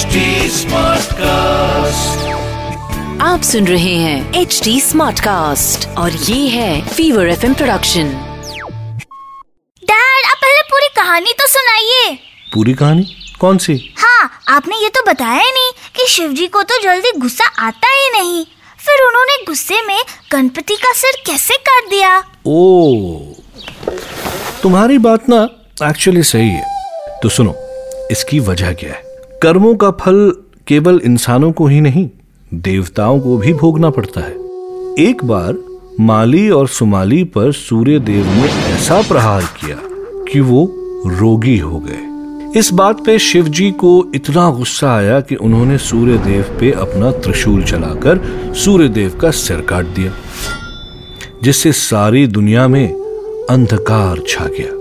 HD Smartcast. आप सुन रहे हैं एच डी स्मार्ट कास्ट और ये है फीवर एफ़ प्रोडक्शन डैड आप पहले पूरी कहानी तो सुनाइए। पूरी कहानी? कौन सी? हाँ आपने ये तो बताया ही नहीं कि शिव जी को तो जल्दी गुस्सा आता ही नहीं। फिर उन्होंने गुस्से में गणपति का सिर कैसे काट दिया? ओ तुम्हारी बात ना एक्चुअली सही है। तो सुनो इसकी वजह क्या है? कर्मों का फल केवल इंसानों को ही नहीं, देवताओं को भी भोगना पड़ता है। एक बार माली और सुमाली पर सूर्य देव ने ऐसा प्रहार किया कि वो रोगी हो गए। इस बात पे शिव जी को इतना गुस्सा आया कि उन्होंने सूर्य देव पे अपना त्रिशूल चलाकर सूर्य देव का सिर काट दिया, जिससे सारी दुनिया में अंधकार छा गया।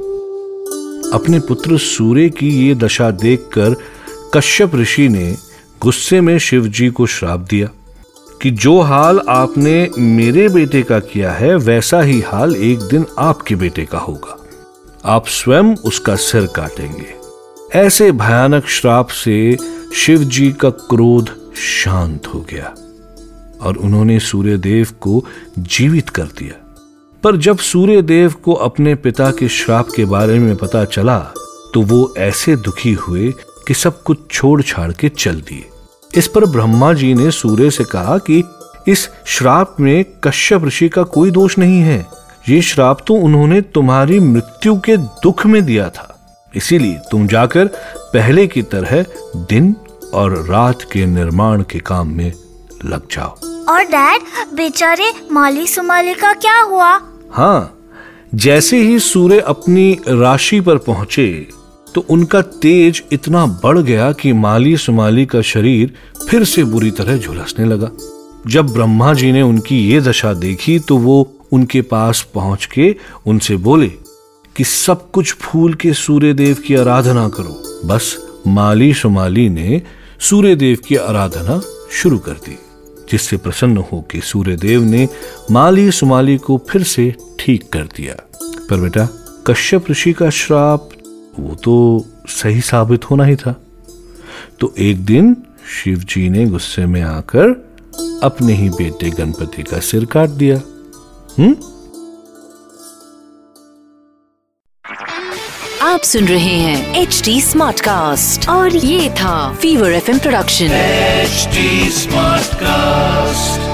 अपने पुत्र सूर्य की ये दशा देखकर कश्यप ऋषि ने गुस्से में शिव जी को श्राप दिया कि जो हाल आपने मेरे बेटे का किया है, वैसा ही हाल एक दिन आपके बेटे का होगा। आप स्वयं उसका सिर काटेंगे। ऐसे भयानक श्राप से शिव जी का क्रोध शांत हो गया और उन्होंने सूर्यदेव को जीवित कर दिया। पर जब सूर्यदेव को अपने पिता के श्राप के बारे में पता चला तो वो ऐसे दुखी हुए कि सब कुछ छोड़ छाड़ के चल दिए। इस पर ब्रह्मा जी ने सूर्य से कहा कि इस श्राप में कश्यप ऋषि का कोई दोष नहीं है। ये श्राप तो उन्होंने तुम्हारी मृत्यु के दुख में दिया था। इसीलिए तुम जाकर पहले की तरह दिन और रात के निर्माण के काम में लग जाओ। और डैड बेचारे माली सुमाली का क्या हुआ? हाँ जैसे ही सूर्य अपनी राशि पर पहुँचे तो उनका तेज इतना बढ़ गया कि माली सुमाली का शरीर फिर से बुरी तरह झुलसने लगा। जब ब्रह्मा जी ने उनकी ये दशा देखी तो वो उनके पास पहुँच के उनसे बोले कि सब कुछ फूल के सूर्य देव की आराधना करो। बस माली सुमाली ने सूर्य देव की आराधना शुरू कर दी, जिससे प्रसन्न हो के सूर्य देव ने माली सुमाली को फिर से ठीक कर दिया। पर बेटा, कश्यप ऋषि का श्राप वो तो सही साबित होना ही था। तो एक दिन शिव जी ने गुस्से में आकर अपने ही बेटे गणपति का सिर काट दिया। हम्म आप सुन रहे हैं एच डी स्मार्ट कास्ट और ये था fever F production H smart Smartcast.